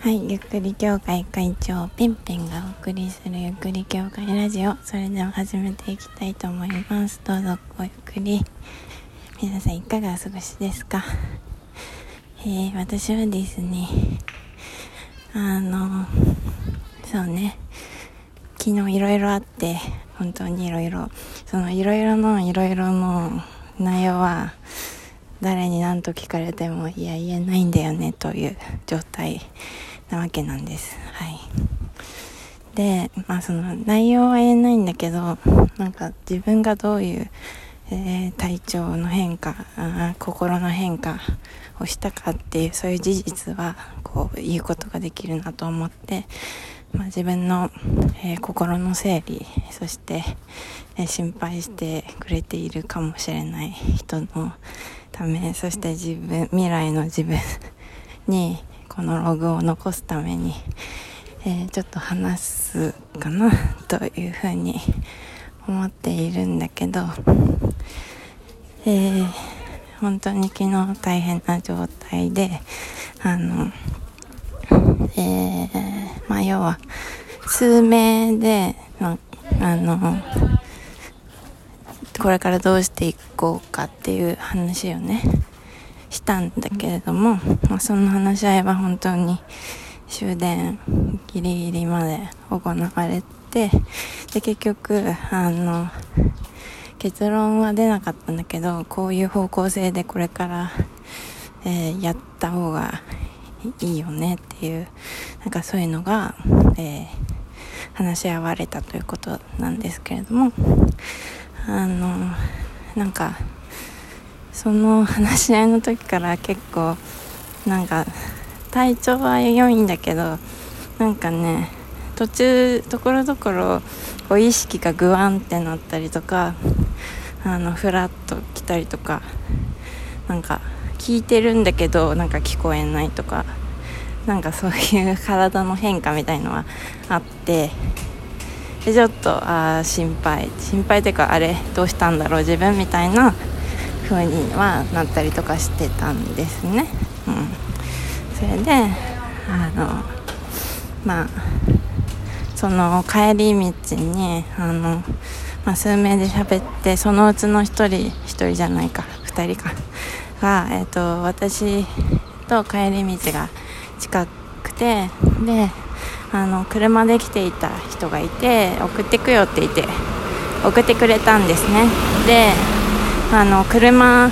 はい、ゆっくり協会会長ペンペンがお送りするゆっくり協会ラジオ。それでは始めていきたいと思います。どうぞごゆっくり皆さんいかがお過ごしですか？えー、私はですねあのそうね。昨日いろいろあって本当にいろいろそのいろいろのいろいろの内容は誰に何と聞かれてもいや言えないんだよねという状態なわけなんです。はい。で、まあその内容は言えないんだけど、なんか自分がどういう、えー、体調の変化あ、心の変化をしたかっていうそういう事実はこう言うことができるなと思って、まあ、自分の、えー、心の整理そして、えー、心配してくれているかもしれない人のためそして自分未来の自分にこのログを残すために、えー、ちょっと話すかな というふうに思っているんだけど、えー、本当に昨日大変な状態であのえー、まあ要は数名で、まあ、のこれからどうしていこうかっていう話をね。したんだけれども、まあ、その話し合いは本当に終電ギリギリまで行われてで結局あの結論は出なかったんだけどこういう方向性でこれから、えー、やった方がいいよねっていうなんかそういうのが、えー、話し合われたということなんですけれどもあのなんかその話し合いの時から結構なんか体調は良いんだけどなんかね途中ところどころこう意識がグワンってなったりとかあのフラッと来たりとかなんか聞いてるんだけどなんか聞こえないとかなんかそういう体の変化みたいのはあってでちょっとあ心配。心配というかあれどうしたんだろう自分みたいな風にはなったりとかしてたんですね。うん、それであのまあその帰り道にあの、まあ、数名で喋ってそのうちの1人1人じゃないか2人かが、えーと、私と帰り道が近くてであの車で来ていた人がいて送ってくよって言って送ってくれたんですねであの車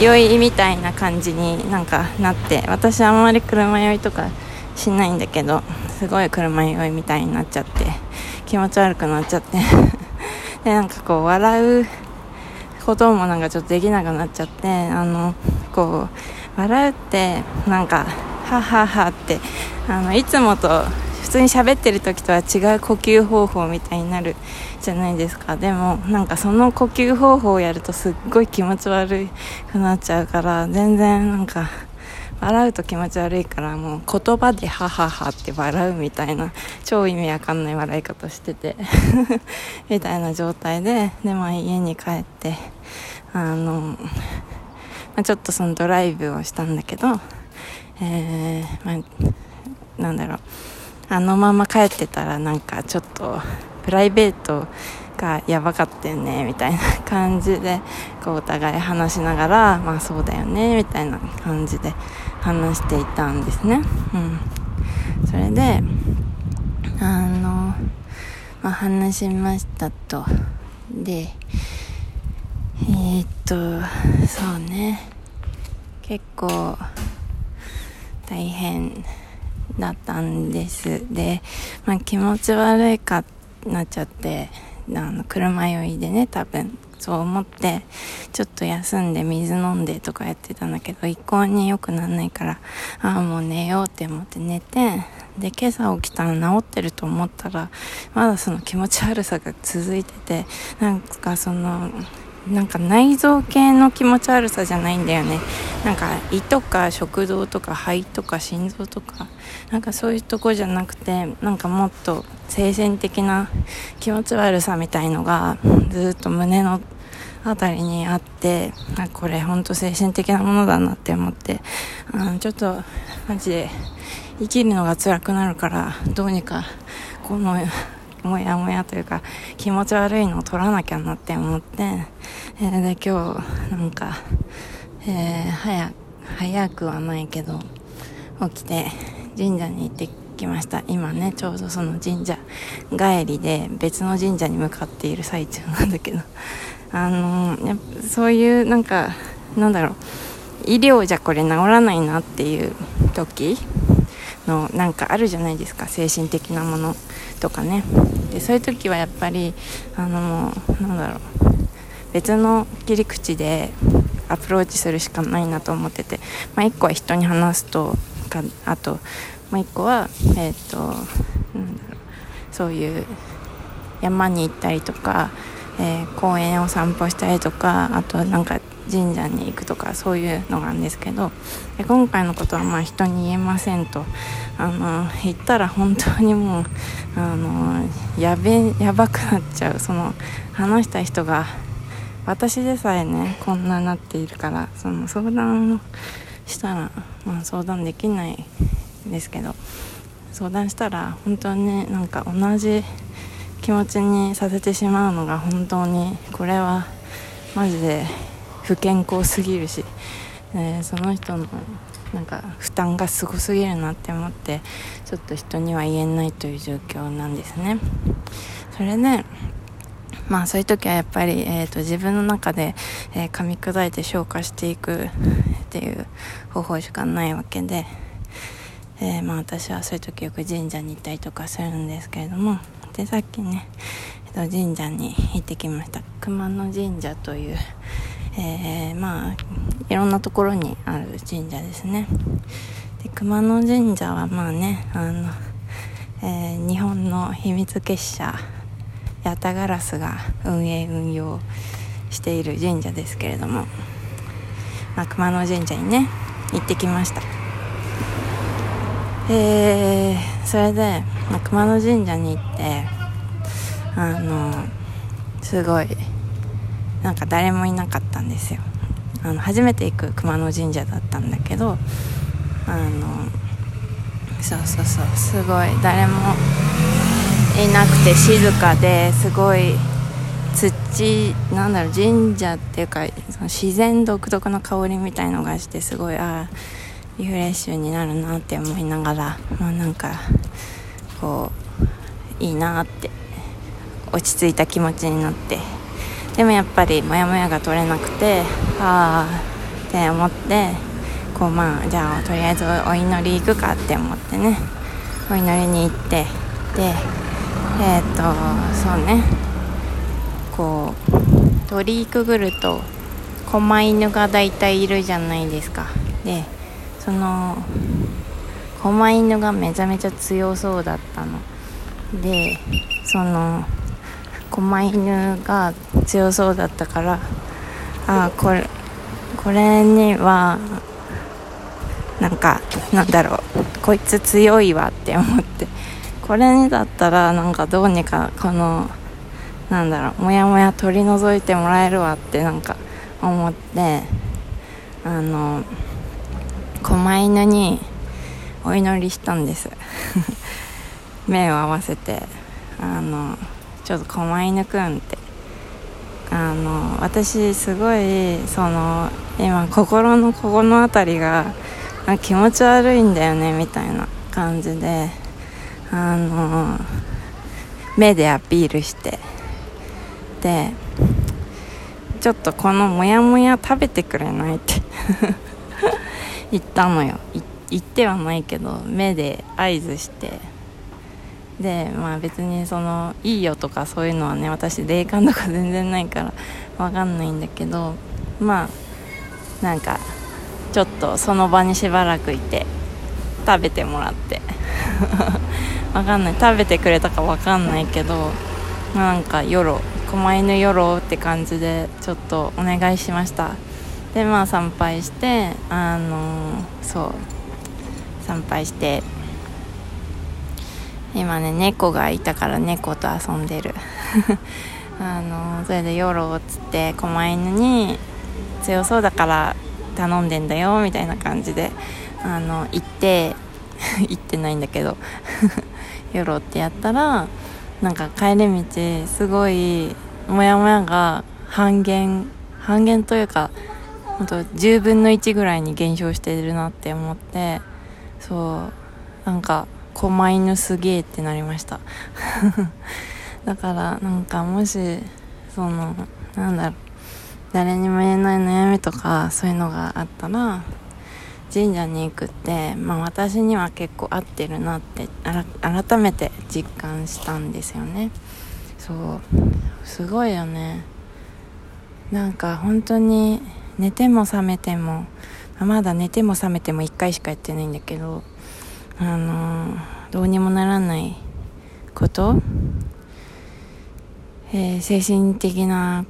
酔いみたいな感じになんかなって私あんまり車酔いとかしないんだけどすごい車酔いみたいになっちゃって気持ち悪くなっちゃって。でなんかこう笑うこともなんかちょっとできなくなっちゃってあのこう笑うってなんかはははってあのいつもと普通に喋ってる時とは違う呼吸方法みたいになるじゃないですか。でもなんかその呼吸方法をやるとすっごい気持ち悪くなっちゃうから全然なんか笑うと気持ち悪いからもう言葉でハハハって笑うみたいな超意味わかんない笑い方してて。みたいな状態でで、まあ、家に帰ってあの、まあ、ちょっとそのドライブをしたんだけどえー、まあ、なんだろう。あのまま帰ってたらなんかちょっとプライベートがやばかったよねみたいな感じでこうお互い話しながらまあそうだよねみたいな感じで話していたんですね。うん。それであの、まあ、話しましたと。でえー、っとそうね。結構大変だったんです。で、まあ、気持ち悪いかなっちゃってあの車酔いでね多分そう思ってちょっと休んで水飲んでとかやってたんだけど一向に良くならないからああもう寝ようって思って寝てで今朝起きたら治ってると思ったらまだその気持ち悪さが続いててなんかそのなんか内臓系の気持ち悪さじゃないんだよね。なんか胃とか食道とか肺とか心臓とか。なんかそういうとこじゃなくてなんかもっと精神的な気持ち悪さみたいのがずっと胸のあたりにあってあこれほんと精神的なものだなって思って。あちょっとマジで生きるのが辛くなるからどうにかこのもやもやというか気持ち悪いのを取らなきゃなって思って、えー、で今日なんか、えー、早早くはないけど起きて神社に行ってきました。今ねちょうどその神社帰りで別の神社に向かっている最中なんだけど。あのー、やそういうなんかなんだろう医療じゃこれ治らないなっていう時のなんかあるじゃないですか精神的なものとかね。でそういう時はやっぱりあのなんだろう別の切り口でアプローチするしかないなと思ってて、まあ、1個は人に話すとかあともう1個はえっ、ー、となんだろうそういう山に行ったりとか、えー、公園を散歩したりとかあとなんか神社に行くとかそういうのがあるんですけどで今回のことはまあ人に言えませんと。あの言ったら本当にもうあのやべやばくなっちゃう。その話した人が私でさえねこんななっているからその相談したら、まあ、相談できないですけど相談したら本当にねなんか同じ気持ちにさせてしまうのが本当にこれはマジで不健康すぎるし、えー、その人のなんか負担がすごすぎるなって思ってちょっと人には言えないという状況なんですね。それでまあそういう時はやっぱり、えーと、自分の中で、えー、噛み砕いて消化していくっていう方法しかないわけで、えー、まあ私はそういう時よく神社に行ったりとかするんですけれどもでさっきね、えー、と神社に行ってきました。熊野神社という、えー、まあいろんなところにある神社ですね。で熊野神社はまあねあの、えー、日本の秘密結社八田ガラスが運営運用している神社ですけれども、まあ、熊野神社にね行ってきました。えー、それで、まあ、熊野神社に行ってあのすごいなんか誰もいなかったんですよ。あの初めて行く熊野神社だったんだけどあのそうそうそうすごい誰もいなくて静かですごい土なんだろう神社っていうかその自然独特の香りみたいのがしてすごいああリフレッシュになるなって思いながらまあなんかこういいなって落ち着いた気持ちになって。でもやっぱりモヤモヤが取れなくてああって思ってこうまあじゃあとりあえずお祈り行くかって思ってねお祈りに行ってでえっ、ー、とそうねこう鳥居くぐると狛犬が大体いるじゃないですか。でその狛犬がめちゃめちゃ強そうだったの。でその狛犬が強そうだったからあこれこれにはなんかなんだろうこいつ強いわって思ってこれにだったらなんかどうにかこのなんだろうモヤモヤ取り除いてもらえるわってなんか思ってあの狛犬にお祈りしたんです。目を合わせてあのちょっと狛犬くんって。あの私すごいその今心のここの辺りが気持ち悪いんだよねみたいな感じであの目でアピールして。でちょっとこのモヤモヤ食べてくれないって。言ったのよ。言ってはないけど目で合図して。でまあ別にそのいいよとかそういうのはね私霊感とか全然ないから分かんないんだけどまあなんかちょっとその場にしばらくいて食べてもらって。分かんない。食べてくれたか分かんないけど、まあ、なんかよろ狛犬よろって感じでちょっとお願いしました。でまあ参拝してあのー、そう。参拝して今ね猫がいたから猫と遊んでる。あのそれで「よろ」っつって狛犬に強そうだから頼んでんだよみたいな感じであの行って 行ってないんだけど寄ろうってやったらなんか帰り道すごいモヤモヤが半減半減というか本当10分の1ぐらいに減少してるなって思ってそうなんか狛犬すげえってなりました。だからなんかもしそのなんだろう誰にも言えない悩みとかそういうのがあったら神社に行くって、まあ、私には結構合ってるなって改めて実感したんですよね。そう。すごいよね。なんか本当に寝ても覚めてもまだ寝ても覚めても1回しかやってないんだけどあのどうにもならないこと。えー、精神的な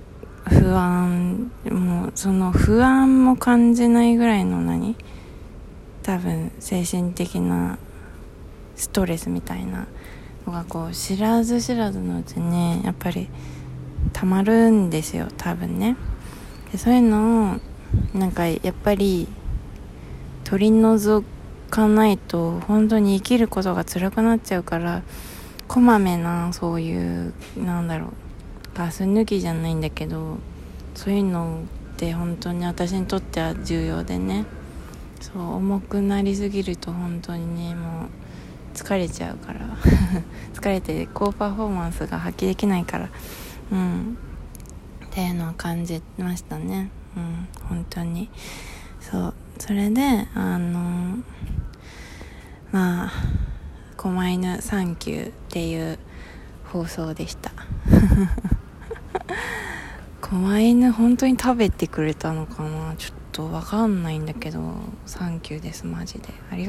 不安もうその不安も感じないぐらいの何？多分精神的なストレスみたいなのがこう知らず知らずのうちにやっぱりたまるんですよ多分ね。でそういうのをなんかやっぱり取り除かないと本当に生きることが辛くなっちゃうからこまめなそういうなんだろうガス抜きじゃないんだけどそういうのって本当に私にとっては重要でね。そう重くなりすぎると本当にねもう疲れちゃうから。疲れて高パフォーマンスが発揮できないから。うん。っていうのを感じましたね。うん。本当に。そう。それであのまあ「狛犬サンキュー」っていう放送でした。狛犬本当に食べてくれたのかな？ちょっとわかんないんだけどサンキューですマジで。ありが